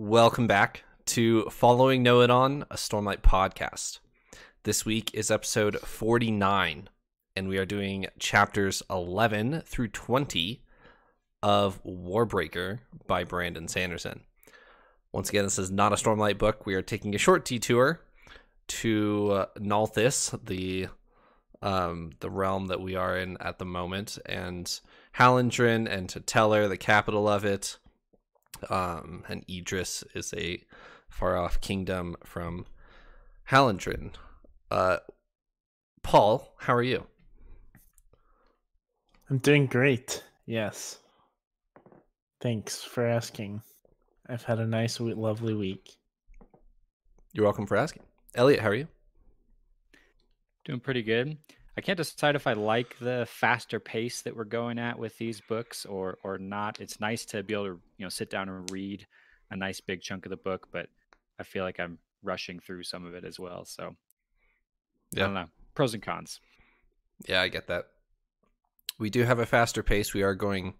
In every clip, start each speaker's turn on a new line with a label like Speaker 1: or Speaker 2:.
Speaker 1: welcome back to Following Know It On, a Stormlight podcast. This week is episode 49, and we are doing chapters 11 through 20 of Warbreaker by Brandon Sanderson. Once again, this is not a Stormlight book. We are taking a short detour to uh, Nalthis, the um, the realm that we are in at the moment, and Hallandren and to T'Telir, the capital of it. Um, and Idris is a far off kingdom from Hallandren. Uh, Paul, how are you?
Speaker 2: I'm doing great. Yes. Thanks for asking. I've had a nice, lovely week.
Speaker 1: You're welcome for asking. Elliot, how are you?
Speaker 3: Doing pretty good. I can't decide if I like the faster pace that we're going at with these books or or not. It's nice to be able to you know sit down and read a nice big chunk of the book, but I feel like I'm rushing through some of it as well. So yeah. I don't know. Pros and cons.
Speaker 1: Yeah, I get that. We do have a faster pace. We are going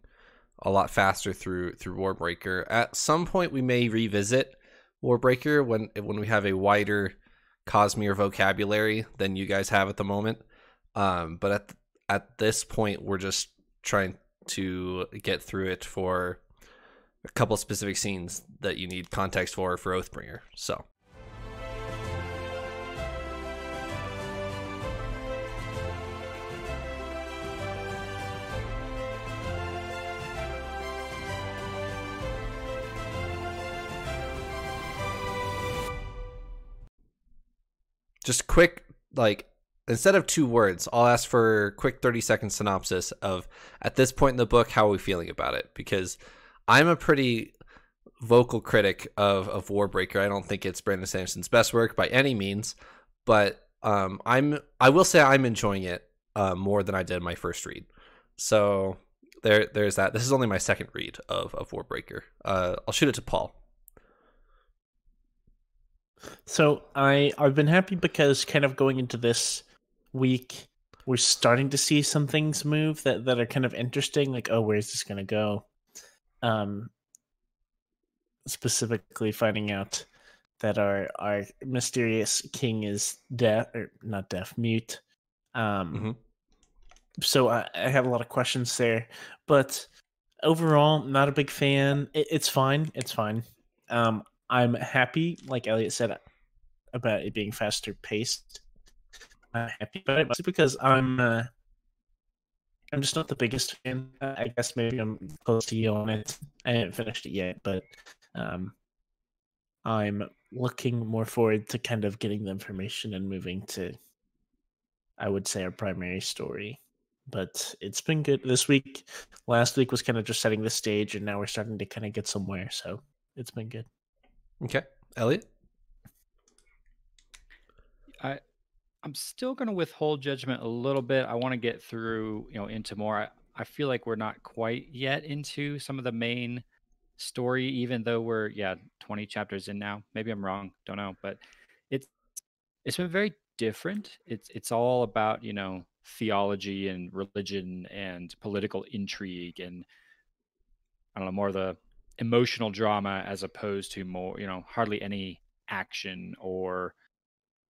Speaker 1: a lot faster through through Warbreaker. At some point we may revisit Warbreaker when when we have a wider Cosmere vocabulary than you guys have at the moment. Um, but at at this point, we're just trying to get through it for a couple specific scenes that you need context for for Oathbringer. So. Just quick, like instead of two words, I'll ask for a quick 30 second synopsis of at this point in the book, how are we feeling about it? Because I'm a pretty vocal critic of, of Warbreaker. I don't think it's Brandon Sanderson's best work by any means, but um, I'm I will say I'm enjoying it uh, more than I did my first read. So there there's that. This is only my second read of of Warbreaker. Uh, I'll shoot it to Paul.
Speaker 2: So I I've been happy because kind of going into this week we're starting to see some things move that that are kind of interesting like oh where's this going to go? Um specifically finding out that our our mysterious king is deaf or not deaf mute. Um mm-hmm. so I, I, have a lot of questions there but overall not a big fan. It, it's fine it's fine. Um i'm happy like elliot said about it being faster paced happy about it, mostly because I'm uh, I'm just not the biggest fan. I guess maybe I'm close to you on it. I haven't finished it yet, but um, I'm looking more forward to kind of getting the information and moving to, I would say, our primary story. But it's been good this week. Last week was kind of just setting the stage, and now we're starting to kind of get somewhere. So it's been good.
Speaker 1: Okay, Elliot.
Speaker 3: I I'm still going to withhold judgment a little bit. I want to get through, you know, into more. I, I feel like we're not quite yet into some of the main story, even though we're yeah 20 chapters in now. Maybe I'm wrong, don't know, but it's it's been very different. It's it's all about you know theology and religion and political intrigue and I don't know more of the emotional drama as opposed to more you know hardly any action or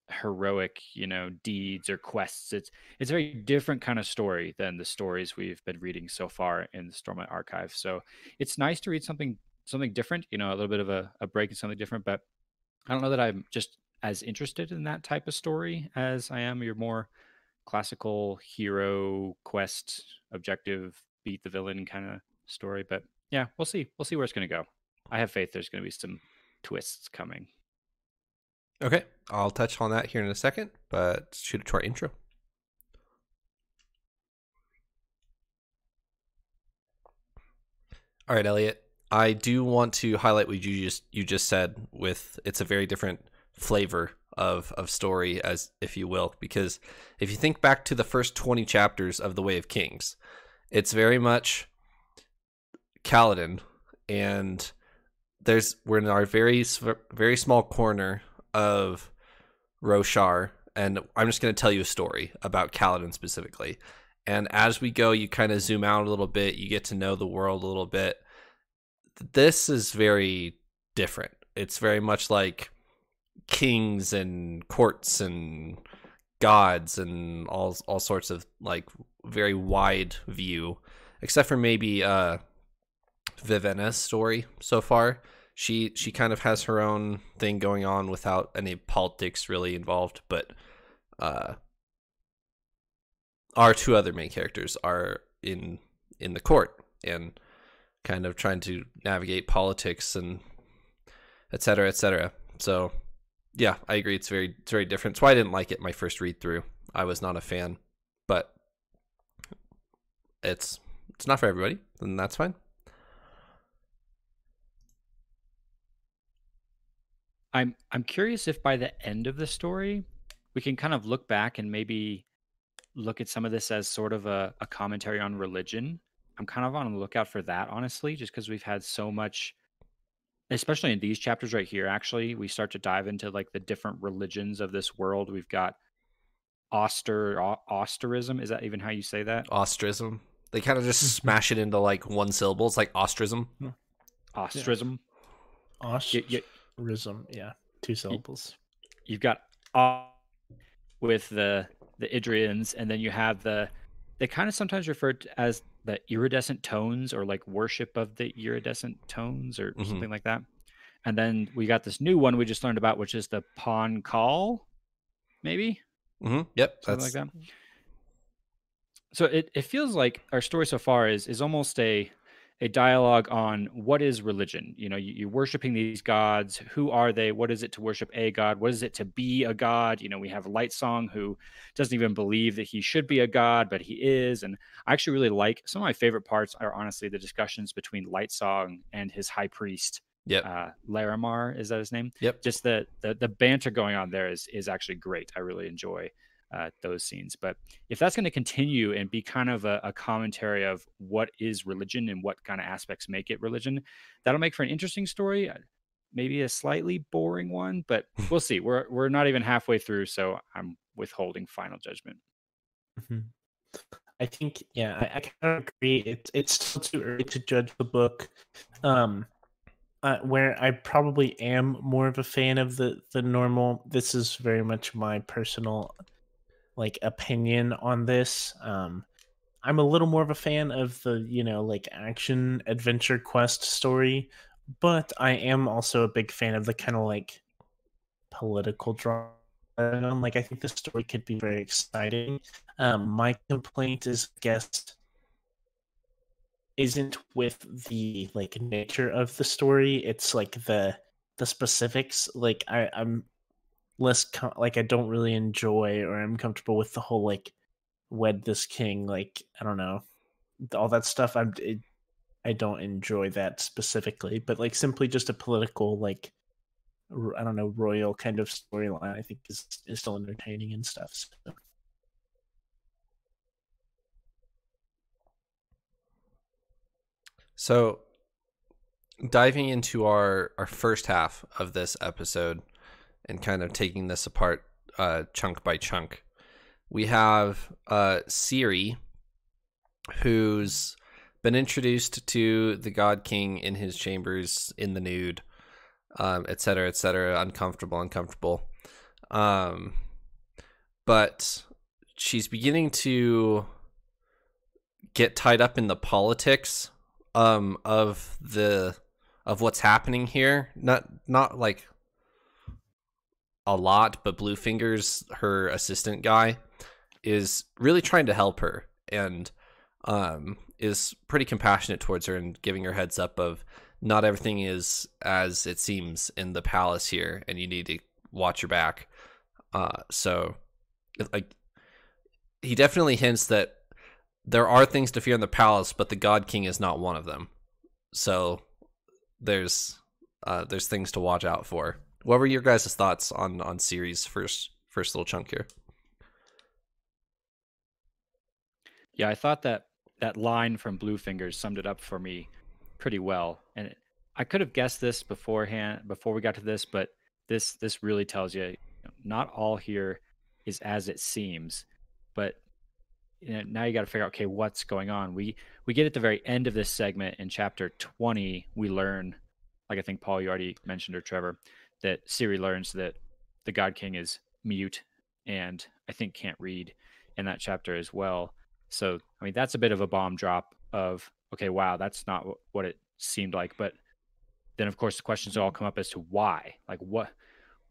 Speaker 3: heroic you know deeds or quests. It's it's a very different kind of story than the stories we've been reading so far in the stormlight archive. So it's nice to read something something different you know a little bit of a, a break and something different but i don't know that i'm just as interested in that type of story as i am your more classical hero quest objective beat the villain kind of story but yeah we'll see we'll see where it's going to go. I have faith there's going to be some twists coming
Speaker 1: Okay, I'll touch on that here in a second, but shoot it to our intro. All right, Elliot. I do want to highlight what you just you just said. With it's a very different flavor of of story, as if you will, because if you think back to the first twenty chapters of the Way of Kings, it's very much Kaladin, and there's we're in our very very small corner of Roshar, and I'm just going to tell you a story about Kaladin specifically. And as we go, you kind of zoom out a little bit, you get to know the world a little bit. This is very different. It's very much like kings and courts and gods and all all sorts of like very wide view, except for maybe uh Vivenna's story so far. She she kind of has her own thing going on without any politics really involved, but uh our two other main characters are in in the court and kind of trying to navigate politics and et cetera, et cetera. So yeah, I agree. It's very it's very different. That's why I didn't like it my first read through. I was not a fan, but it's it's not for everybody, and that's fine.
Speaker 3: I'm I'm curious if by the end of the story we can kind of look back and maybe look at some of this as sort of a, a commentary on religion. I'm kind of on the lookout for that, honestly, just because we've had so much especially in these chapters right here actually we start to dive into like the different religions of this world. We've got auster austerism is that even how you say that?
Speaker 1: Austrism they kind of just mm-hmm. smash it into like one syllable. It's like austrism
Speaker 3: austrism
Speaker 2: austrism yeah two syllables
Speaker 3: you've got ah with the the idrians and then you have the they kind of sometimes referred to as the iridescent tones or like worship of the iridescent tones or mm-hmm. something like that. And then we got this new one we just learned about, which is the Pahn Kahl, maybe.
Speaker 1: Mm-hmm. Yep,
Speaker 3: something like that. So it, it feels like our story so far is is almost a a dialogue on what is religion. You know, you, are worshiping these gods. Who are they? What is it to worship a god? What is it to be a god? You know, we have Lightsong who doesn't even believe that he should be a god, but he is. And I actually really like some of my favorite parts are honestly the discussions between Lightsong and his high priest.
Speaker 1: yeah
Speaker 3: Uh, Llarimar is that his name?
Speaker 1: Yep.
Speaker 3: Just the, the the banter going on there is is actually great. I really enjoy uh, those scenes. But if that's going to continue and be kind of a, a, commentary of what is religion and what kind of aspects make it religion, that'll make for an interesting story. Uh, maybe a slightly boring one, but we'll see. We're we're not even halfway through, so I'm withholding final judgment.
Speaker 2: Mm-hmm. I think, yeah, I, I kind of agree. It's it's still too early to judge the book. Um, uh, where I probably am more of a fan of the the normal. This is very much my personal like opinion on this. Um, I'm a little more of a fan of the you know like action adventure quest story, but I am also a big fan of the kind of like political drama. Like I think the story could be very exciting. Um, my complaint is, I guess, isn't with the like nature of the story. It's like the the specifics. Like I, I'm less com- like I don't really enjoy or I'm comfortable with the whole like wed this king like I don't know all that stuff I'm it, I don't enjoy that specifically but like simply just a political like I don't know royal kind of storyline I think is is still entertaining and stuff so.
Speaker 1: so diving into our our first half of this episode and kind of taking this apart uh, chunk by chunk. We have uh, Siri, who's been introduced to the God King in his chambers in the nude, um, et cetera, et cetera, uncomfortable, uncomfortable. Um, but she's beginning to get tied up in the politics um, of the of what's happening here. Not not like a lot, but Bluefingers, her assistant guy, is really trying to help her and um, is pretty compassionate towards her and giving her heads up of not everything is as it seems in the palace here, and you need to watch your back. Uh, so, like, he definitely hints that there are things to fear in the palace, but the God King is not one of them. So, there's uh, there's things to watch out for. What were your guys' thoughts on on Siri's first first little chunk here?
Speaker 3: Yeah, I thought that that line from Bluefingers summed it up for me pretty well, and I could have guessed this beforehand before we got to this, but this this really tells you, not all here is as it seems, but you know, now you got to figure out okay what's going on. We we get at the very end of this segment in chapter twenty, we learn like I think Paul you already mentioned or Trevor, that Siri learns that the God King is mute and I think can't read in that chapter as well. So I mean that's a bit of a bomb drop of okay, wow, that's not what it seemed like. But then of course the questions all come up as to why, like what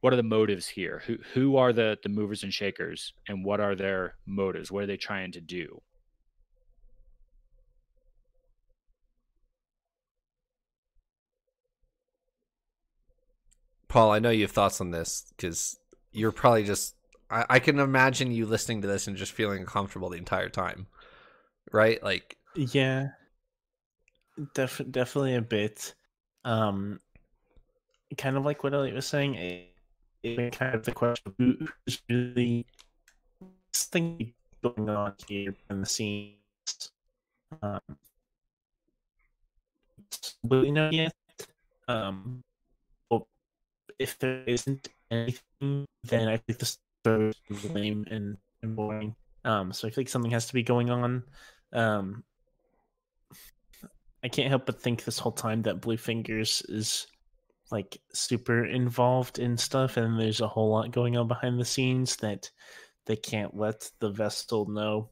Speaker 3: what are the motives here? Who who are the the movers and shakers, and what are their motives? What are they trying to do?
Speaker 1: Paul, I know you have thoughts on this because you're probably just. I, I can imagine you listening to this and just feeling uncomfortable the entire time, right? Like,
Speaker 2: yeah, def- definitely a bit. Um, kind of like what Elliot was saying. It, it kind of the question: who's really something going on here in the scenes? Um, really know yet. Um, if there isn't anything, then I think the story is lame and, and boring. Um, so I feel like something has to be going on. Um, I can't help but think this whole time that Bluefingers is like super involved in stuff, and there's a whole lot going on behind the scenes that they can't let the Vestal know.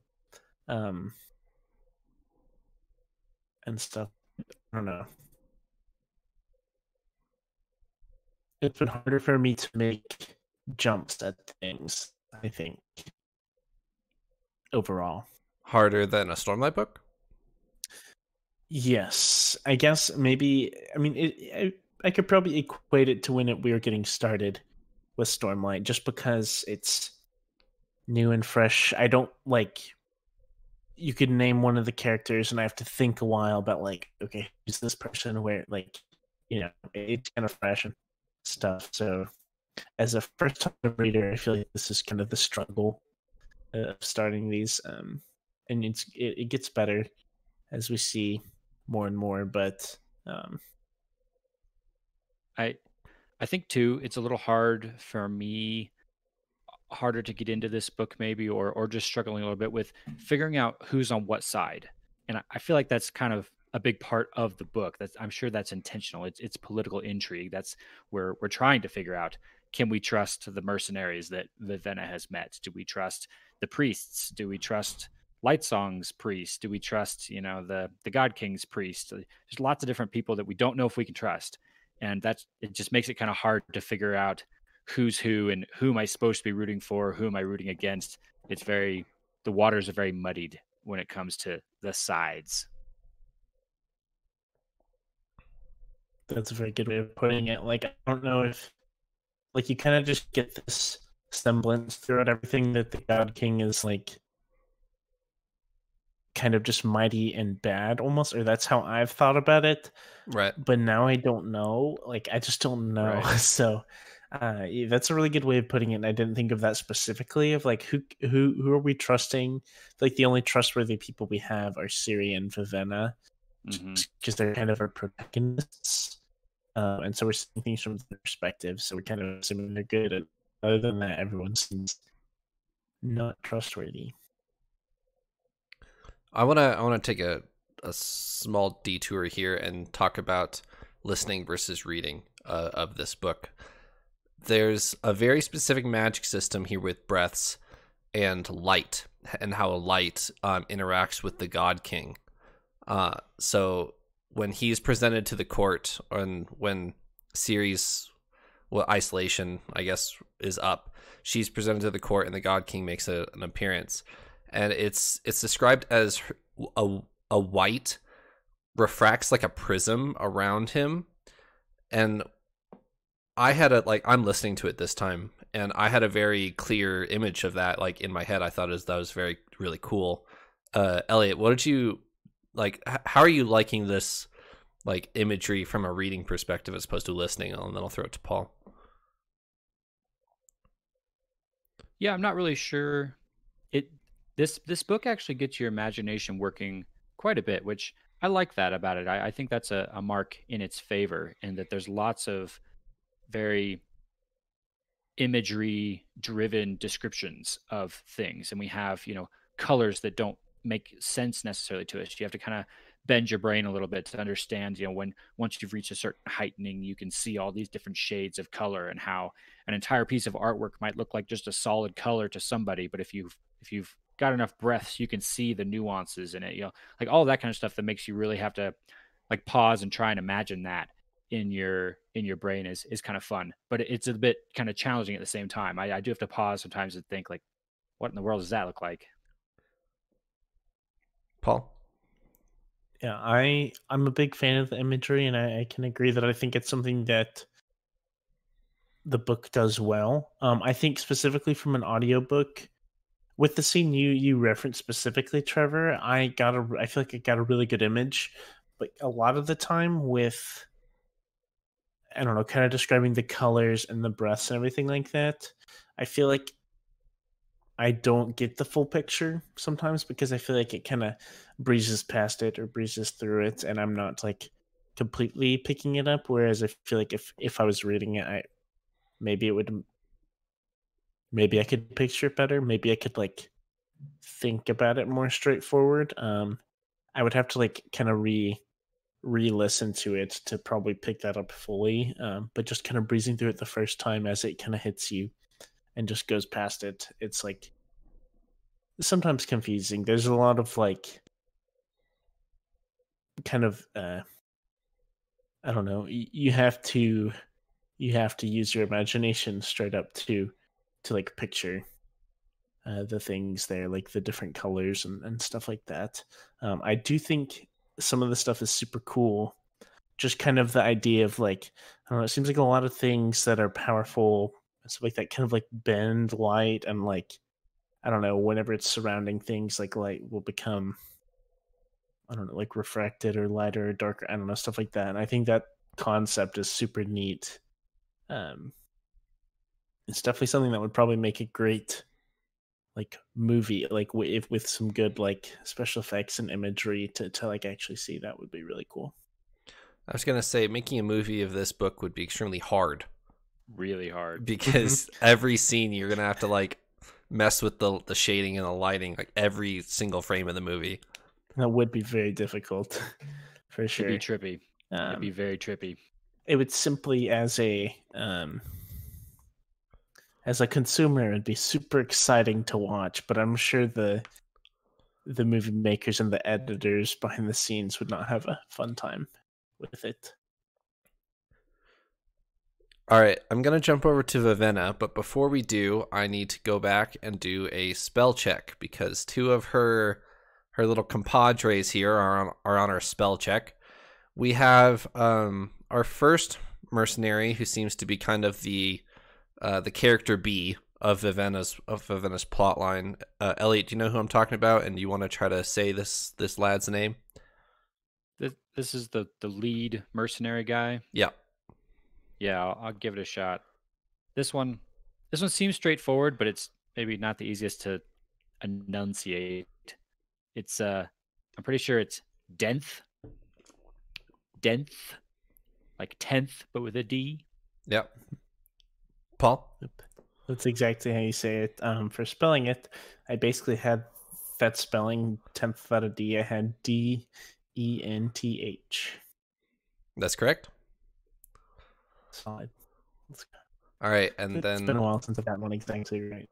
Speaker 2: Um, and stuff. I don't know. It's been harder for me to make jumps at things, I think. Overall.
Speaker 1: Harder than a Stormlight book?
Speaker 2: Yes. I guess maybe I mean it, I, I could probably equate it to when it, we were getting started with Stormlight just because it's new and fresh. I don't like you could name one of the characters and I have to think a while about like, okay, who's this person where like you know, it's kind of fresh and stuff. So, as a first time reader, I feel like this is kind of the struggle of starting these, um, and it's it, it gets better as we see more and more. But um,
Speaker 3: I I think too, it's a little hard for me harder to get into this book maybe or or just struggling a little bit with figuring out who's on what side and I, I feel like that's kind of a big part of the book. That's I'm sure that's intentional. It's it's political intrigue. That's where we're trying to figure out can we trust the mercenaries that Vivenna has met? Do we trust the priests? Do we trust Lightsong's priest? Do we trust, you know, the the God King's priest? There's lots of different people that we don't know if we can trust. And that's it just makes it kind of hard to figure out who's who and who am I supposed to be rooting for, who am I rooting against. It's very the waters are very muddied when it comes to the sides.
Speaker 2: That's a very good way of putting it. Like I don't know if like you kind of just get this semblance throughout everything that the God King is like kind of just mighty and bad almost or that's how I've thought about it.
Speaker 1: Right.
Speaker 2: But now I don't know. Like I just don't know. Right. So uh that's a really good way of putting it. And I didn't think of that specifically of like who who who are we trusting? Like the only trustworthy people we have are Siri and Vivenna because mm-hmm. they're kind of our protagonists. Uh, and so we're seeing things from their perspective. So we're kind of assuming they're good. And other than that, everyone seems not trustworthy.
Speaker 1: I wanna I wanna take a a small detour here and talk about listening versus reading uh, of this book. There's a very specific magic system here with breaths and light, and how light um, interacts with the God King. Uh, so when he's presented to the court and when Siri's well isolation I guess is up, she's presented to the court and the God King makes a, an appearance, and it's it's described as a a white refracts like a prism around him, and I had a like I'm listening to it this time, and I had a very clear image of that like in my head. I thought it was, that was very really cool. Uh, Elliot, what did you like how are you liking this like imagery from a reading perspective as opposed to listening? And then i'll throw it to paul.
Speaker 3: Yeah i'm not really sure. It this this book actually gets your imagination working quite a bit which i like that about it. I, I think that's a, a mark in its favor and that there's lots of very imagery driven descriptions of things. And we have you know colors that don't make sense necessarily to us. You have to kind of bend your brain a little bit to understand, you know, when once you've reached a certain heightening, you can see all these different shades of color and how an entire piece of artwork might look like just a solid color to somebody, but if you've if you've got enough breaths, you can see the nuances in it, you know, like all that kind of stuff that makes you really have to like pause and try and imagine that in your in your brain is is kind of fun but it's a bit kind of challenging at the same time I, I do have to pause sometimes and think like what in the world does that look like
Speaker 1: paul
Speaker 2: yeah i i'm a big fan of the imagery and i, I can agree that i think it's something that the book does well um i think specifically from an audiobook with the scene you you referenced specifically trevor i got a i feel like i got a really good image but a lot of the time with I don't know, kind of describing the colors and the breaths and everything like that. I feel like I don't get the full picture sometimes because I feel like it kind of breezes past it or breezes through it, and I'm not like completely picking it up. Whereas I feel like if if I was reading it, I maybe it would maybe I could picture it better. Maybe I could like think about it more straightforward. Um, I would have to like kind of re re-listen to it to probably pick that up fully um, but just kind of breezing through it the first time as it kind of hits you and just goes past it it's like sometimes confusing there's a lot of like kind of uh i don't know you have to you have to use your imagination straight up to to like picture uh, the things there like the different colors and, and stuff like that um, i do think some of the stuff is super cool. Just kind of the idea of like, I don't know, it seems like a lot of things that are powerful, stuff like that kind of like bend light and like, I don't know, whenever it's surrounding things, like light will become, I don't know, like refracted or lighter or darker. I don't know, stuff like that. And I think that concept is super neat. Um, it's definitely something that would probably make a great like movie like with with some good like special effects and imagery to to like actually see that would be really cool
Speaker 1: i was gonna say making a movie of this book would be extremely hard
Speaker 3: really hard
Speaker 1: because every scene you're gonna have to like mess with the the shading and the lighting like every single frame of the movie.
Speaker 2: That would be very difficult for sure
Speaker 3: It'd be trippy. Um, it'd be very trippy.
Speaker 2: it would simply as a um as a consumer it'd be super exciting to watch but i'm sure the the movie makers and the editors behind the scenes would not have a fun time with it
Speaker 1: all right i'm going to jump over to vivenna but before we do i need to go back and do a spell check because two of her her little compadres here are on, are on our spell check we have um our first mercenary who seems to be kind of the uh, the character B of Vivenna's of Vivenna's plotline. Uh, Elliot, do you know who I'm talking about? And you want to try to say this this lad's name?
Speaker 3: This this is the the lead mercenary guy.
Speaker 1: Yeah,
Speaker 3: yeah. I'll, I'll give it a shot. This one, this one seems straightforward, but it's maybe not the easiest to enunciate. It's uh, I'm pretty sure it's Denth. Denth, like tenth, but with a D.
Speaker 1: Yep. Paul?
Speaker 2: That's exactly how you say it. Um, for spelling it, I basically had that spelling tenth out of D. I had D E N T H.
Speaker 1: That's correct.
Speaker 2: Solid.
Speaker 1: All right, and
Speaker 2: it's
Speaker 1: then
Speaker 2: it's been a while since I got one exactly right.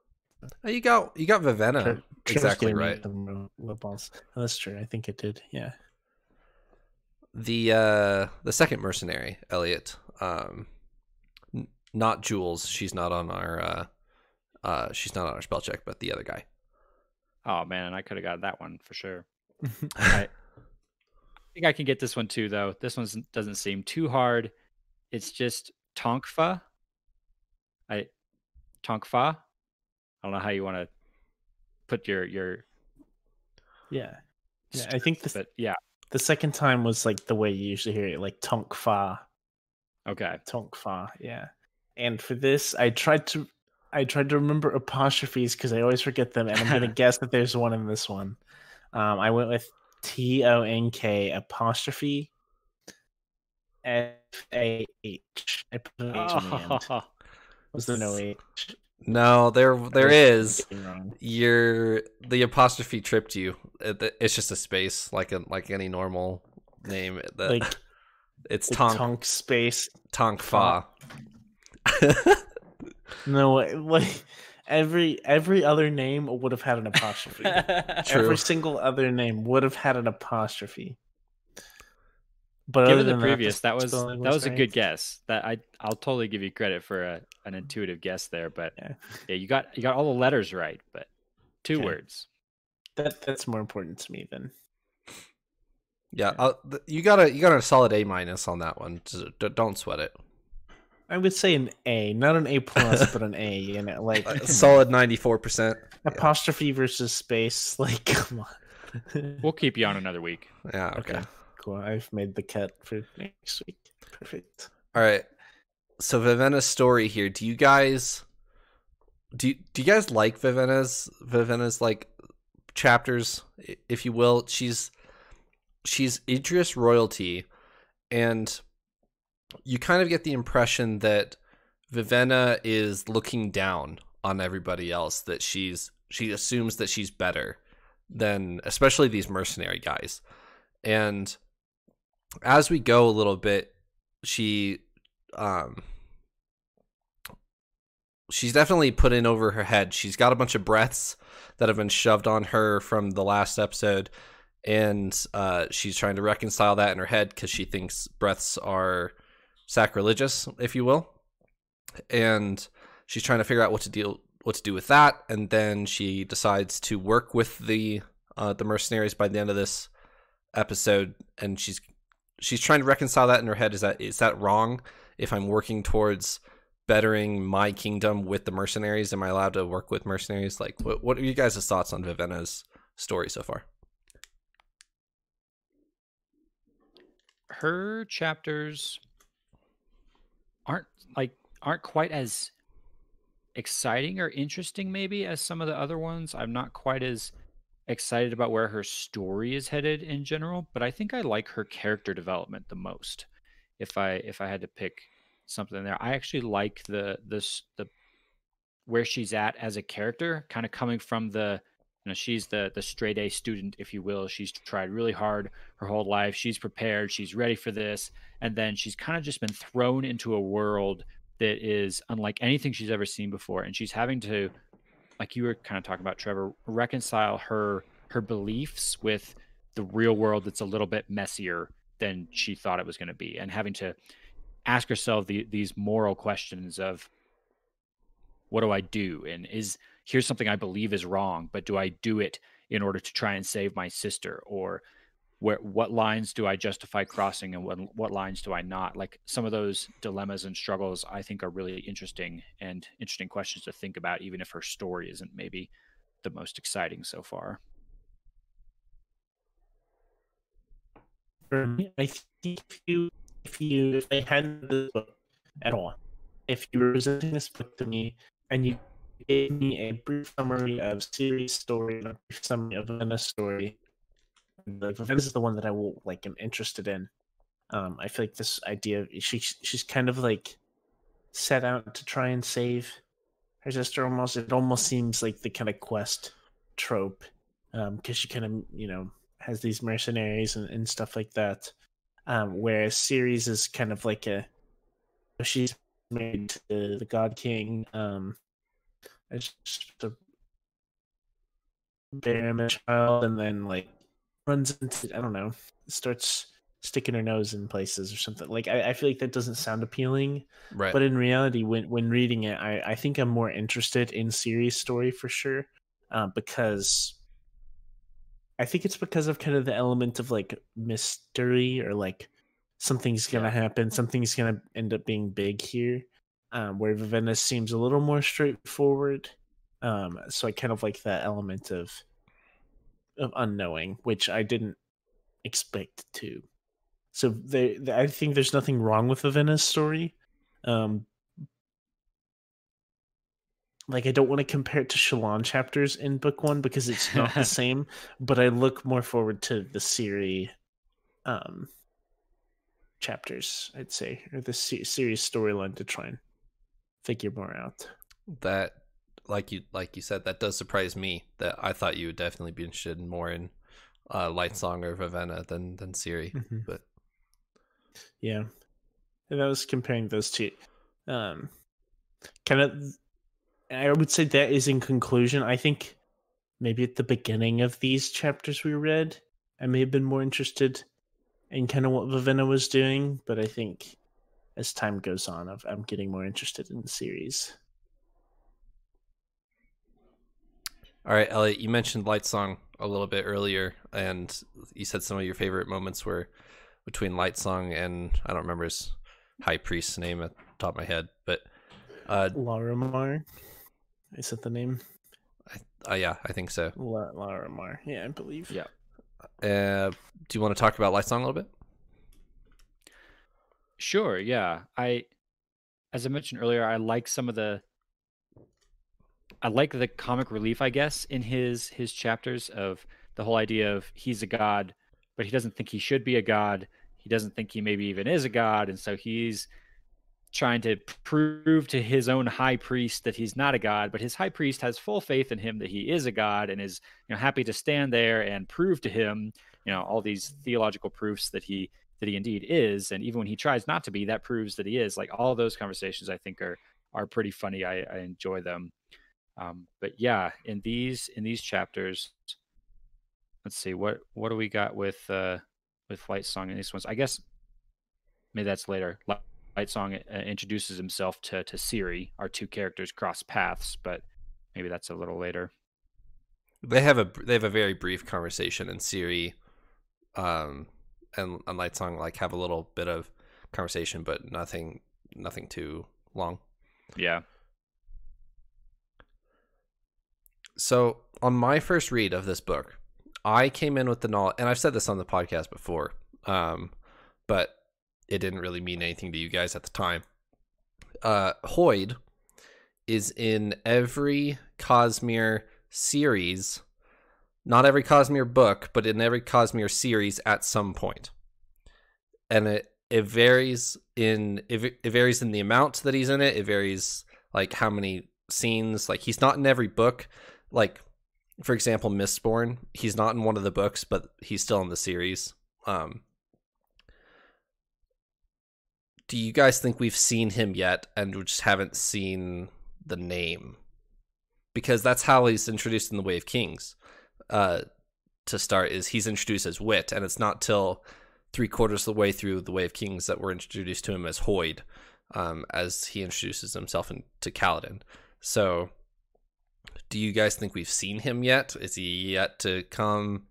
Speaker 1: Oh, you got you got Vivenna
Speaker 2: Tre-
Speaker 1: exactly right.
Speaker 2: balls. Oh, that's true. I think it did. Yeah.
Speaker 1: The uh the second mercenary, Elliot. Um, not Jewels. She's not on our uh, uh, she's not on our spell check, but the other guy.
Speaker 3: Oh man, I could have got that one for sure. I, I think I can get this one too, though. This one doesn't seem too hard. It's just Tonk Fah. I Tonk Fah. I don't know how you want to put your your.
Speaker 2: Yeah, yeah. I think the
Speaker 3: but yeah,
Speaker 2: the second time was like the way you usually hear it, like Tonk Fah.
Speaker 3: Okay.
Speaker 2: Tonk Fah. Yeah and for this, I tried to I tried to remember apostrophes because I always forget them, and I'm gonna guess that there's one in this one. Um, I went with T O N K apostrophe A H. I put an H on the end. Was there no H?
Speaker 1: No, there there is. You're the apostrophe tripped you. it's just a space, like a like any normal name. That, like it's Tonk
Speaker 2: Tonk space
Speaker 1: Tonk Fah.
Speaker 2: no, like every every other name would have had an apostrophe. True. every single other name would have had an apostrophe.
Speaker 3: But given the previous, that, that was that was right. a good guess. That I I'll totally give you credit for a, an intuitive guess there. But yeah. yeah, you got you got all the letters right, but two okay. words.
Speaker 2: That that's more important to me than.
Speaker 1: Yeah, yeah. you got a you got a solid A minus on that one. Uh, don't sweat it.
Speaker 2: I would say an A, not an A plus, but an A. You know, like
Speaker 1: a solid ninety four percent.
Speaker 2: Apostrophe yeah. versus space. Like, come on.
Speaker 3: we'll keep you on another week.
Speaker 1: Yeah. okay. okay.
Speaker 2: Cool. I've made the cut for next week. Perfect.
Speaker 1: All right. So Vivenna's story here. Do you guys do do you guys like Vivenna's Vivenna's like chapters, if you will? She's she's Idris royalty, and you kind of get the impression that Vivenna is looking down on everybody else. That she's she assumes that she's better than especially these mercenary guys, and as we go a little bit, she um she's definitely put in over her head. She's got a bunch of breaths that have been shoved on her from the last episode and uh, she's trying to reconcile that in her head because she thinks breaths are sacrilegious, if you will, and she's trying to figure out what to deal what to do with that. And then she decides to work with the uh, the mercenaries by the end of this episode, and she's she's trying to reconcile that in her head. Is that is that wrong? If I'm working towards bettering my kingdom with the mercenaries, am I allowed to work with mercenaries? Like, what what are you guys' thoughts on Vivenna's story so far?
Speaker 3: Her chapters aren't like aren't quite as exciting or interesting maybe as some of the other ones. I'm not quite as excited about where her story is headed in general, but I think I like her character development the most. If I if I had to pick something there, I actually like the this the where she's at as a character, kind of coming from the you know she's the the straight A student, if you will. She's tried really hard her whole life. She's prepared. She's ready for this, and then she's kind of just been thrown into a world that is unlike anything she's ever seen before, and she's having to like you were kind of talking about Trevor, reconcile her her beliefs with the real world that's a little bit messier than she thought it was going to be and having to ask herself the, these moral questions of what do I do? And is here's something I believe is wrong but do I do it in order to try and save my sister? Or where what lines do I justify crossing and what what lines do I not? Like some of those dilemmas and struggles I think are really interesting and interesting questions to think about, even if her story isn't maybe the most exciting so far.
Speaker 2: For me, I think if you if you if I had this book at all, if you were presenting this book to me and you gave me a brief summary of Siri's story and a brief summary of a story like this is the one that I will like am interested in. Um, I feel like this idea she she's kind of like set out to try and save her sister almost. It almost seems like the kind of quest trope because um, she kind of you know has these mercenaries and, and stuff like that. Um, whereas Ceres is kind of like a she's married to the God King. Um, just a bear him a child, and then like runs into I don't know, starts sticking her nose in places or something. Like I, I feel like that doesn't sound appealing.
Speaker 1: Right.
Speaker 2: But in reality, when when reading it, I, I think I'm more interested in Siri's story for sure. Uh, because I think it's because of kind of the element of like mystery or like something's gonna yeah. happen, something's gonna end up being big here. Um, where Vivenna seems a little more straightforward. Um, so I kind of like that element of of unknowing, which I didn't expect to. So they, they I think there's nothing wrong with Vivenna's story. Um, like I don't want to compare it to Shallan chapters in book one because it's not the same. But I look more forward to the Siri's, um, chapters. I'd say or the Siri's storyline to try and figure more out.
Speaker 1: That like you like you said, that does surprise me. That I thought you would definitely be interested in more in uh, Lightsong or Vivenna than than Siri. Mm-hmm. But
Speaker 2: yeah, and I was comparing those two. Um, kind of, I would say that is in conclusion. I think maybe at the beginning of these chapters we read, I may have been more interested in kind of what Vivenna was doing, but I think as time goes on, I'm getting more interested in the Siri's.
Speaker 1: All right, Elliot, you mentioned Lightsong a little bit earlier, and you said some of your favorite moments were between Lightsong and I don't remember his high priest's name at the top of my head, but uh,
Speaker 2: Llarimar. Is that the name?
Speaker 1: I, uh, yeah, I think so.
Speaker 2: La- Llarimar. Yeah, I believe.
Speaker 1: Yeah. Uh, do you want to talk about Lightsong a little bit?
Speaker 3: Sure. Yeah. I, as I mentioned earlier, I like some of the I like the comic relief, I guess, in his his chapters of the whole idea of he's a god, but he doesn't think he should be a god. He doesn't think he maybe even is a god, and so he's trying to prove to his own high priest that he's not a god, but his high priest has full faith in him that he is a god and is you know happy to stand there and prove to him, you know, all these theological proofs that he that he indeed is. And even when he tries not to be, that proves that he is. Like all those conversations I think are are pretty funny. I, I enjoy them. Um, but yeah, in these in these chapters, let's see what what do we got with uh, with Lightsong in these ones. I guess maybe that's later. Lightsong uh, introduces himself to to Siri. Our two characters cross paths, but maybe that's a little later.
Speaker 1: They have a they have a very brief conversation, and Siri, um, and, and Lightsong like have a little bit of conversation, but nothing nothing too long.
Speaker 3: Yeah.
Speaker 1: So, on my first read of this book, I came in with the knowledge, and I've said this on the podcast before, um, but it didn't really mean anything to you guys at the time. Uh, Hoid is in every Cosmere series, not every Cosmere book, but in every Cosmere series at some point. And it it varies in it, it varies in the amount that he's in it. It varies like how many scenes. Like he's not in every book, like for example mistborn he's not in one of the books but he's still in the series um do you guys think we've seen him yet and we just haven't seen the name because that's how he's introduced in the way of kings uh to start is he's introduced as wit and it's not till three quarters of the way through the way of kings that we're introduced to him as hoid um, as he introduces himself into Kaladin. So do you guys think we've seen him yet? Is he yet to come?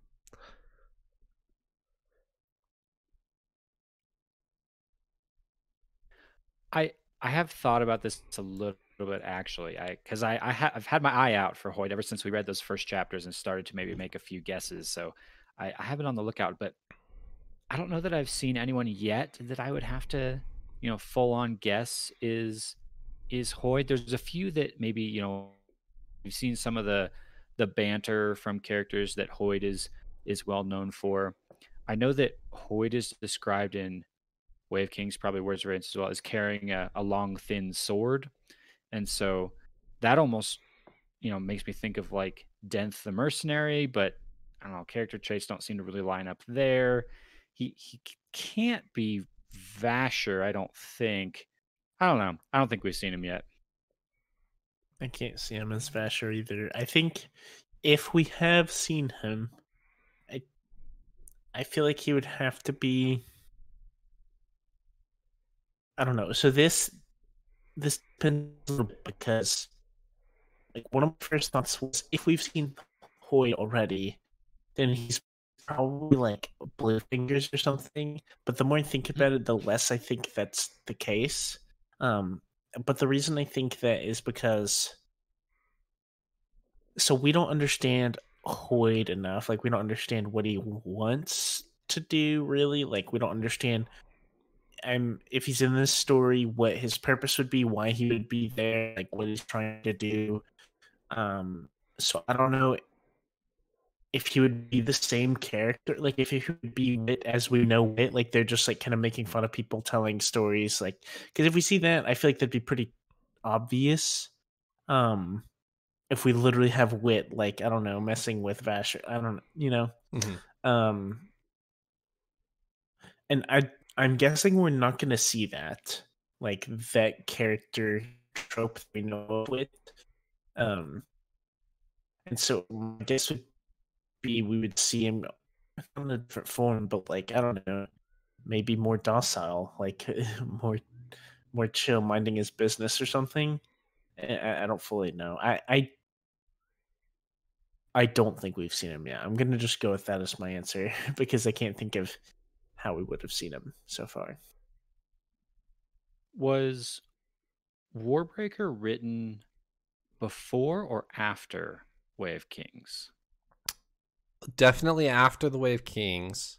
Speaker 3: I I have thought about this a little bit actually. I because I, I ha- I've had my eye out for Hoid ever since we read those first chapters and started to maybe make a few guesses. So I, I have it on the lookout, but I don't know that I've seen anyone yet that I would have to, you know, full on guess is is Hoid. There's a few that maybe you know We've seen some of the the banter from characters that Hoid is is well known for. I know that Hoid is described in Way of Kings, probably Words of Radiance as well, as carrying a, a long, thin sword, and so that almost you know makes me think of like Denth the mercenary, but I don't know, character traits don't seem to really line up there. He he can't be Vasher, I don't think. I don't know. I don't think we've seen him yet.
Speaker 2: I can't see him as Vasher either. I think if we have seen him, I I feel like he would have to be I don't know. So this this depends because like one of my first thoughts was if we've seen Hoid already, then he's probably like Bluefingers or something. But the more I think about it, the less I think that's the case. Um but the reason I think that is because so we don't understand Hoid enough. Like we don't understand what he wants to do really. Like we don't understand um if he's in this story what his purpose would be, why he would be there, like what he's trying to do. Um so I don't know if he would be the same character, like if he would be wit as we know wit, like they're just like kind of making fun of people telling stories, like because if we see that, I feel like that'd be pretty obvious. Um, if we literally have wit, like I don't know, messing with Vasher, I don't, you know,
Speaker 1: Mhm.
Speaker 2: um, and I I'm guessing we're not to see that like that character trope that we know of wit, um, and so I guess would be we would see him in a different form, but like I don't know, maybe more docile, like more more chill, minding his business or something. I, I don't fully know. I, I I don't think we've seen him yet. I'm gonna just go with that as my answer because I can't think of how we would have seen him so far.
Speaker 3: Was Warbreaker written before or after Way of Kings?
Speaker 1: Definitely after the Way of Kings.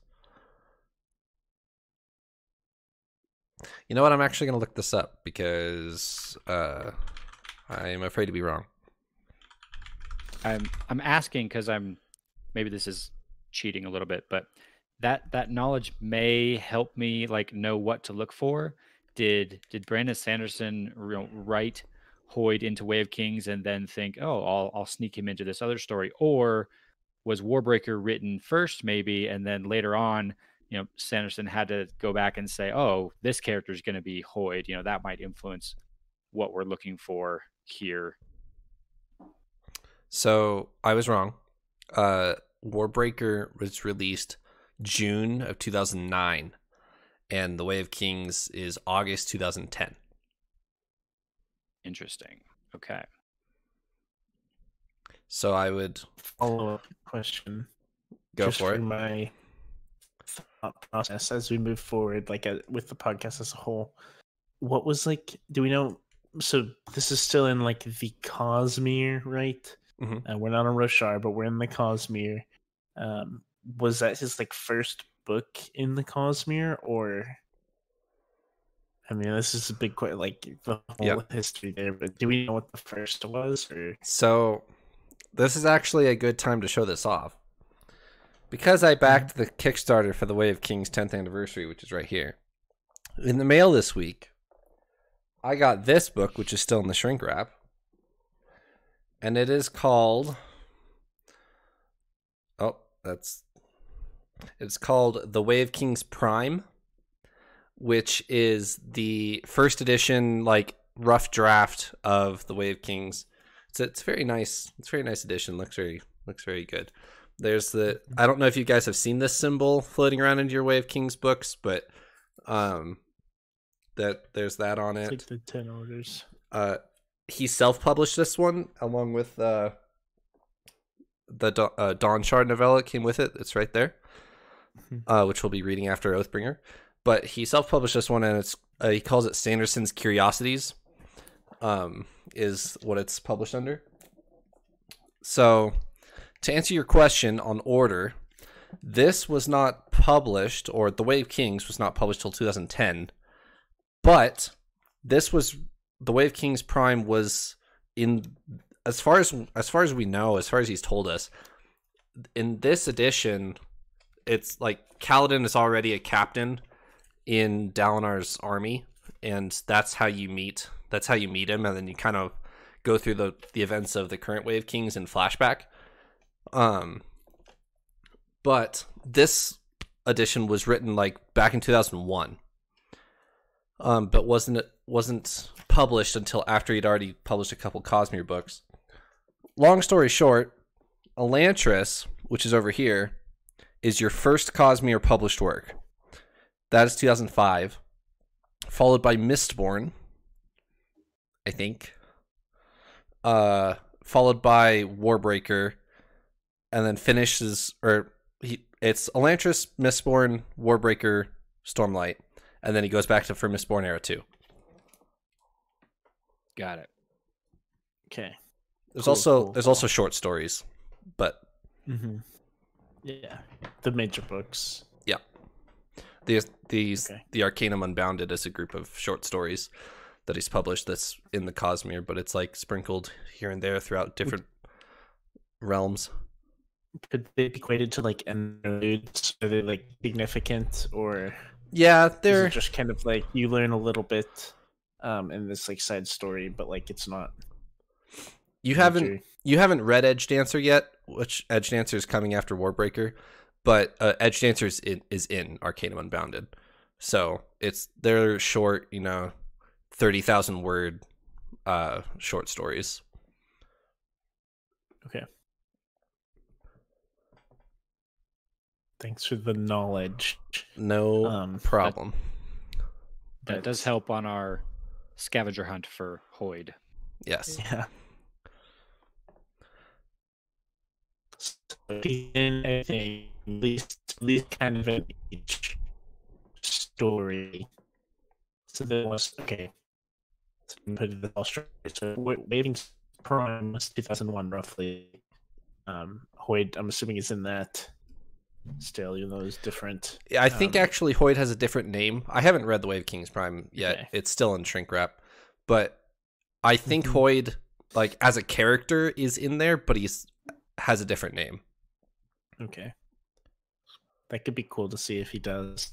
Speaker 1: You know what? I'm actually going to look this up because uh, I'm afraid to be wrong.
Speaker 3: I'm I'm asking because I'm maybe this is cheating a little bit, but that that knowledge may help me like know what to look for. Did did Brandon Sanderson write Hoid into Way of Kings and then think, oh, I'll I'll sneak him into this other story, or was Warbreaker written first, maybe, and then later on, you know, Sanderson had to go back and say, oh, this character is going to be Hoid. You know, that might influence what we're looking for here.
Speaker 1: So I was wrong. Uh, Warbreaker was released June of 2009, and The Way of Kings is August 2010.
Speaker 3: Interesting. Okay.
Speaker 1: So I would
Speaker 2: Follow up question.
Speaker 1: go
Speaker 2: just
Speaker 1: for it.
Speaker 2: My thought process as we move forward, like a, with the podcast as a whole. What was like? Do we know? So this is still in like the Cosmere, right?
Speaker 1: Mhm.
Speaker 2: Uh, we're not on Roshar, but we're in the Cosmere. Um, was that his like first book in the Cosmere, or? I mean, this is a big question, like the whole
Speaker 1: Yep.
Speaker 2: history there. But do we know what the first was, or?
Speaker 1: So this is actually a good time to show this off. Because I backed the Kickstarter for the Way of Kings 10th anniversary, which is right here. In the mail this week, I got this book, which is still in the shrink wrap. And it is called. Oh, that's. It's called The Way of Kings Prime, which is the first edition, like, rough draft of The Way of Kings. It's it's very nice. It's a very nice edition. Looks very looks very good. There's the I don't know if you guys have seen this symbol floating around into your Way of Kings books, but um that there's that on it.
Speaker 2: like the Ten Orders.
Speaker 1: Uh he self-published this one along with uh the Da- uh, Shard novella came with it. It's right there,
Speaker 2: Mhm.
Speaker 1: uh, which we'll be reading after Oathbringer. But he self-published this one, and it's uh, he calls it Sanderson's Curiosities. Um, is what it's published under. So, to answer your question on order, this was not published, or The Way of Kings was not published till 2010, but this was The Way of Kings Prime was in as far as as far as we know, as far as he's told us, in this edition, it's like Kaladin is already a captain in Dalinar's army, and that's how you meet. That's how you meet him, and then you kind of go through the the events of the current Way of Kings in flashback. Um, but this edition was written like back in 2001 um, but wasn't wasn't published until after he'd already published a couple Cosmere books. Long story short, Elantris, which is over here, is your first Cosmere published work. That is 2005, followed by Mistborn, I think. Uh, followed by Warbreaker, and then finishes or he it's Elantris, Mistborn, Warbreaker, Stormlight and then he goes back to for Mistborn Era 2.
Speaker 3: Got it.
Speaker 2: Okay.
Speaker 1: There's
Speaker 2: Cool,
Speaker 1: also
Speaker 2: cool,
Speaker 1: there's
Speaker 2: cool.
Speaker 1: also short stories, but
Speaker 2: Mm-hmm. Yeah, the major books.
Speaker 1: Yeah, these these
Speaker 2: Okay.
Speaker 1: the Arcanum Unbounded is a group of short stories that he's published that's in the Cosmere, but it's like sprinkled here and there throughout different realms.
Speaker 2: Could they be equated to like interludes? Are they like significant, or
Speaker 1: Yeah, they're
Speaker 2: just kind of like you learn a little bit um in this like side story, but like it's not
Speaker 1: You haven't you haven't read Edgedancer yet, which Edgedancer is coming after Warbreaker, but uh, Edgedancer is in, is in Arcanum Unbounded, so it's they're short, you know, thirty thousand word uh, short stories.
Speaker 2: Okay. Thanks for the knowledge.
Speaker 1: No um, problem.
Speaker 3: That, that does help on our scavenger hunt for Hoid.
Speaker 1: Yes.
Speaker 2: Yeah. in anything, at least, at least kind of an each story. So there was okay. Put the story. So waiting prime was 2001 roughly. Um, Hoid, I'm assuming is in that still, even though it's different.
Speaker 1: Yeah, I think um, actually Hoid has a different name. I haven't read The of Kings Prime yet. Okay. It's still in shrink wrap, but I think mm-hmm. Hoid, like as a character, is in there, but he's has a different name.
Speaker 2: Okay. That could be cool to see if he does.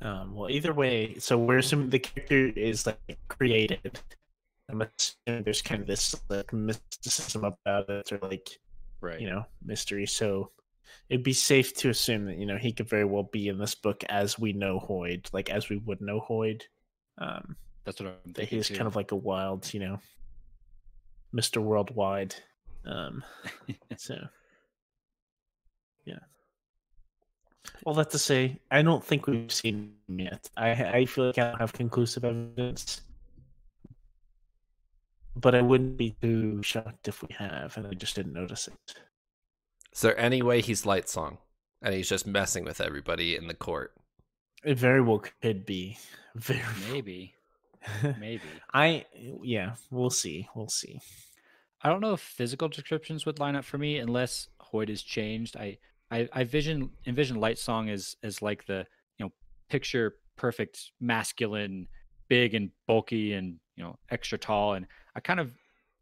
Speaker 2: Um, well, either way, so we're assuming the character is like created. I'm assuming there's kind of this like mysticism about it, or like, right, you know, mystery. So it'd be safe to assume that you know he could very well be in this book as we know Hoid, like as we would know Hoid. Um,
Speaker 3: That's what I'm
Speaker 2: thinking. He's too. kind of like a wild, you know, Mister Worldwide. Um, so yeah. Well, that to say, I don't think we've seen him yet. I I feel like I don't have conclusive evidence, but I wouldn't be too shocked if we have, and I just didn't notice it.
Speaker 1: Is there any way he's Lightsong, and he's just messing with everybody in the court?
Speaker 2: It very well could be. Very
Speaker 3: maybe, maybe.
Speaker 2: I yeah, we'll see. We'll see.
Speaker 3: I don't know if physical descriptions would line up for me unless Hoid is changed. I I, I vision envision Lightsong as as like the you know picture perfect masculine, big and bulky and you know extra tall. And I kind of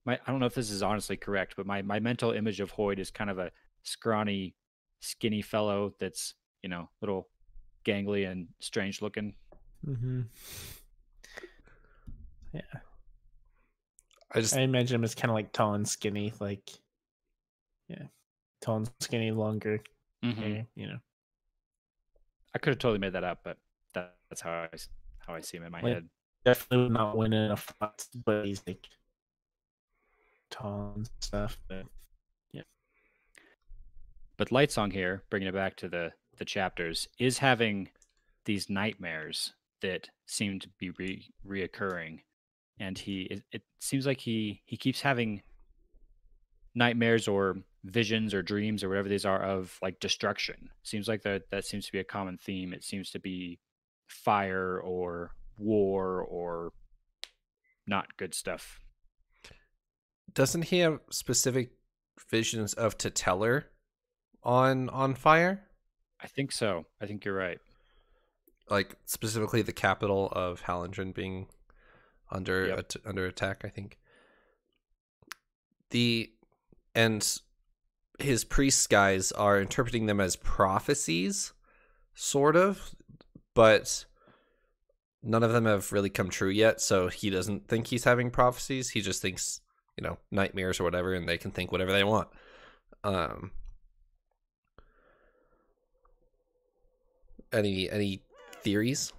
Speaker 3: my I don't know if this is honestly correct, but my my mental image of Hoid is kind of a scrawny, skinny fellow that's you know little gangly and strange looking.
Speaker 2: Mm-hmm. Yeah.
Speaker 1: I just
Speaker 2: I imagine him as kind of like tall and skinny, like yeah, tall and skinny, longer mm-hmm. hair. You know,
Speaker 3: I could have totally made that up, but that, that's how I how I see him in my like, head.
Speaker 2: Definitely would not win in a fight, but he's like tall and stuff. But yeah,
Speaker 3: but Lightsong here, bringing it back to the the chapters, is having these nightmares that seem to be re- reoccurring and he it, it seems like he he keeps having nightmares or visions or dreams or whatever these are of like destruction. Seems like that that seems to be a common theme. It seems to be fire or war or not good stuff.
Speaker 1: Doesn't he have specific visions of T'Telir on on fire?
Speaker 3: I think so. I think you're right.
Speaker 1: Like specifically the capital of Hallandren being under
Speaker 3: yep.
Speaker 1: at, under attack. I think the and his priest guys are interpreting them as prophecies, sort of, but none of them have really come true yet. So he doesn't think he's having prophecies. He just thinks you know nightmares or whatever, and they can think whatever they want. Um, any any theories?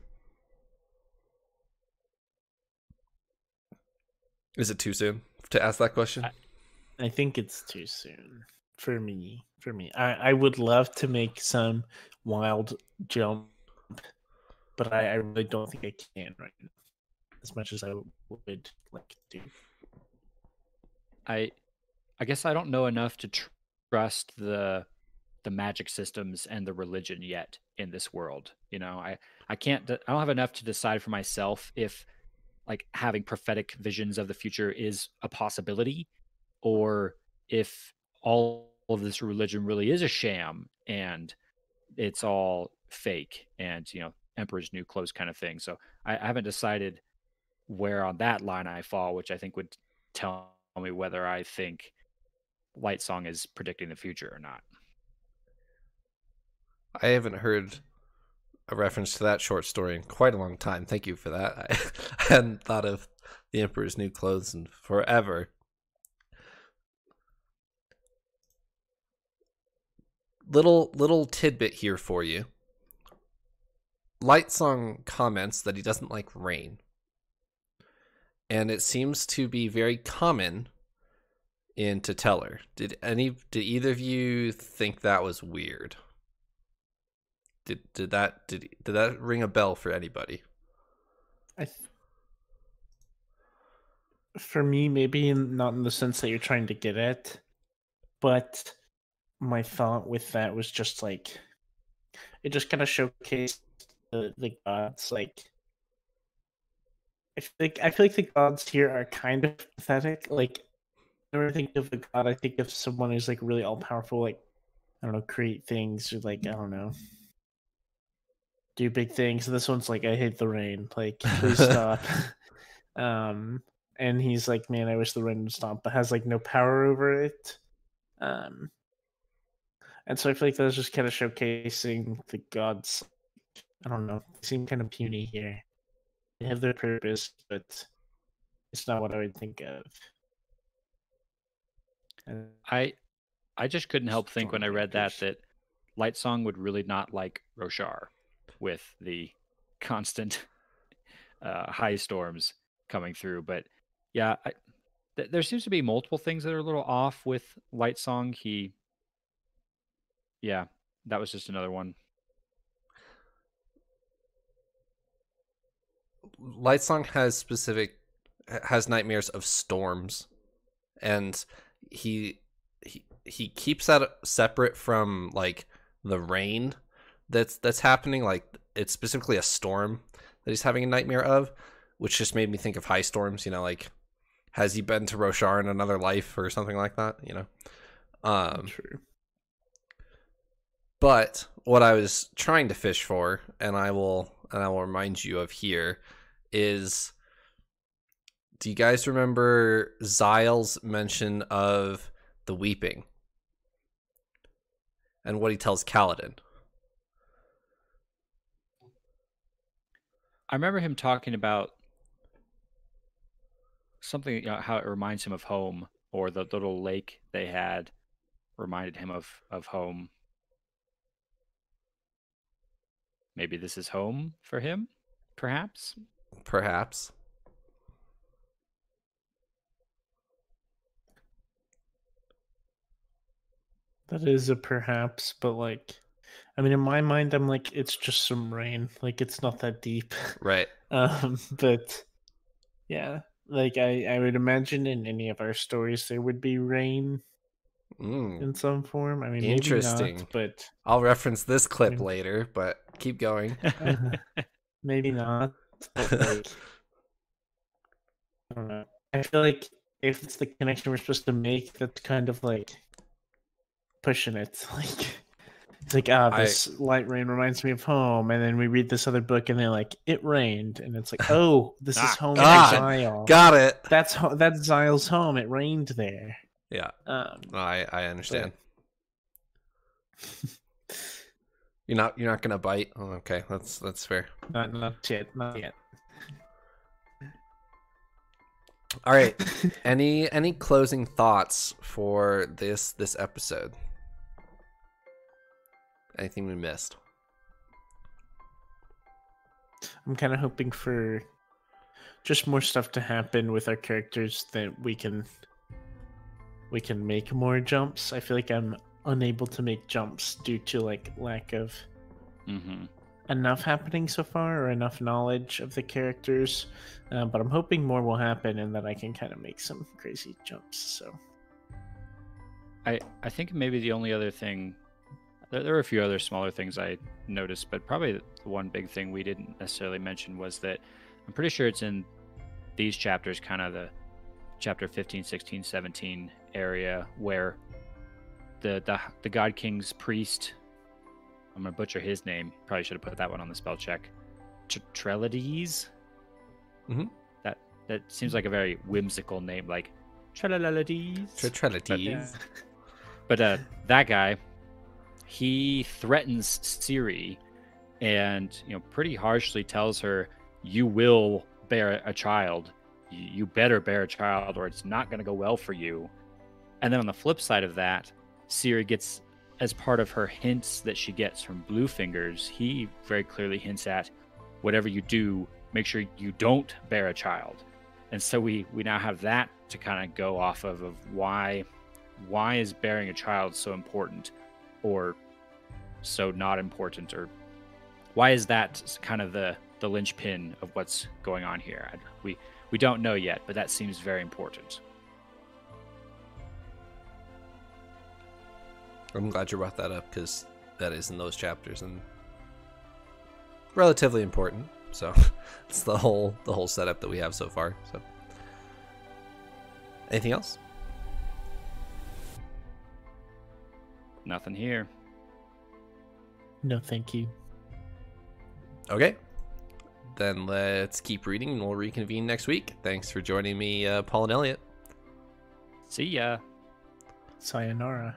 Speaker 1: Is it too soon to ask that question? I,
Speaker 2: I think it's too soon for me. For me, I, I would love to make some wild jump, but I, I really don't think I can right now, as much as I would like to.
Speaker 3: I, I guess I don't know enough to tr- trust the the magic systems and the religion yet in this world. You know, I I can't. I don't have enough to decide for myself if like having prophetic visions of the future is a possibility or if all of this religion really is a sham and it's all fake and you know Emperor's New Clothes kind of thing. So I, I haven't decided where on that line I fall, which I think would tell me whether I think Lightsong is predicting the future or not.
Speaker 1: I haven't heard a reference to that short story in quite a long time. Thank you for that. I, I hadn't thought of the Emperor's New Clothes in forever. Little little tidbit here for you. Lightsong comments that he doesn't like rain. And it seems to be very common in T'Telir. Did any did either of you think that was weird? Did did that did did that ring a bell for anybody?
Speaker 2: I th- for me, maybe not in the sense that you're trying to get at, but my thought with that was just like it just kind of showcased the, the gods like I feel like I feel like the gods here are kind of pathetic. Like whenever I think of a god, I think of someone who's like really all powerful, like I don't know, create things or like I don't know, do big things. And this one's like, I hate the rain. Like, please stop. um, and he's like, man, I wish the rain would stop, but has like no power over it. Um, and so I feel like that's just kind of showcasing the gods. I don't know, they seem kind of puny here. They have their purpose, but it's not what I would think of.
Speaker 3: And I I just couldn't help think when I read that that Lightsong would really not like Roshar with the constant uh, high storms coming through. But yeah, I, th- there seems to be multiple things that are a little off with Lightsong. He yeah, that was just another one.
Speaker 1: Lightsong has specific has nightmares of storms, and he he he keeps that separate from like the rain that's that's happening. Like it's specifically a storm that he's having a nightmare of, which just made me think of high storms. You know, like has he been to Roshar in another life or something like that? You know, um,
Speaker 2: true.
Speaker 1: But what I was trying to fish for, and I will and I will remind you of here, is do you guys remember Zahel's mention of the weeping? And what he tells Kaladin?
Speaker 3: I remember him talking about something, you know, how it reminds him of home, or the little lake they had reminded him of of home. Maybe this is home for him, perhaps.
Speaker 1: Perhaps.
Speaker 2: That is a perhaps, but like, I mean, in my mind, I'm like, it's just some rain. Like, it's not that deep.
Speaker 1: Right.
Speaker 2: Um, but yeah, like I, I would imagine in any of our stories there would be rain
Speaker 1: Mm,
Speaker 2: in some form. I mean,
Speaker 1: Interesting.
Speaker 2: maybe not, but
Speaker 1: I'll reference this clip
Speaker 2: mean-
Speaker 1: later, but keep going.
Speaker 2: maybe not. But like, I don't know. I feel like if it's the connection we're supposed to make, that's kind of like pushing it. Like it's like ah,
Speaker 1: I-
Speaker 2: this light rain reminds me of home, and then we read this other book, and they're like, it rained, and it's like, oh, this is
Speaker 3: Ah,
Speaker 2: home
Speaker 1: God.
Speaker 2: in
Speaker 1: Got it.
Speaker 2: That's ho- that's Zahel's home. It rained there.
Speaker 1: Yeah,
Speaker 2: Um,
Speaker 1: I I understand. You're not you're not gonna bite. Oh, okay, that's that's fair.
Speaker 2: not not yet, not yet.
Speaker 1: All right. any any closing thoughts for this this episode? Anything we missed?
Speaker 2: I'm kind of hoping for just more stuff to happen with our characters that we can we can make more jumps. I feel like I'm unable to make jumps due to like lack of
Speaker 3: hmm
Speaker 2: enough happening so far or enough knowledge of the characters. Uh, but I'm hoping more will happen and that I can kind of make some crazy jumps. So
Speaker 3: I I think maybe the only other thing there, there were a few other smaller things I noticed, but probably the one big thing we didn't necessarily mention was that I'm pretty sure it's in these chapters, kind of the chapter 15, 16, 17 area where the the, the God King's priest. I'm gonna butcher his name. Probably should have put that one on the spell check. Tr- Trelades.
Speaker 1: Mhm.
Speaker 3: That that seems like a very whimsical name, like Trelades.
Speaker 1: Tritrelides.
Speaker 3: But uh, that guy, he threatens Siri, and you know, pretty harshly tells her, "You will bear a child. You, you better bear a child, or it's not going to go well for you." And then on the flip side of that, Siri gets as part of her hints that she gets from Bluefingers, he very clearly hints at whatever you do, make sure you don't bear a child. And so we we now have that to kind of go off of of why why is bearing a child so important or so not important or why is that kind of the the linchpin of what's going on here? We we don't know yet, but that seems very important.
Speaker 1: I'm glad you brought that up because that is in those chapters and relatively important. So it's the whole the whole setup that we have so far. So anything else?
Speaker 3: Nothing here.
Speaker 2: No, thank you.
Speaker 1: Okay. Then let's keep reading and we'll reconvene next week. Thanks for joining me, uh, Paul and Elliot.
Speaker 3: See ya.
Speaker 2: Sayonara.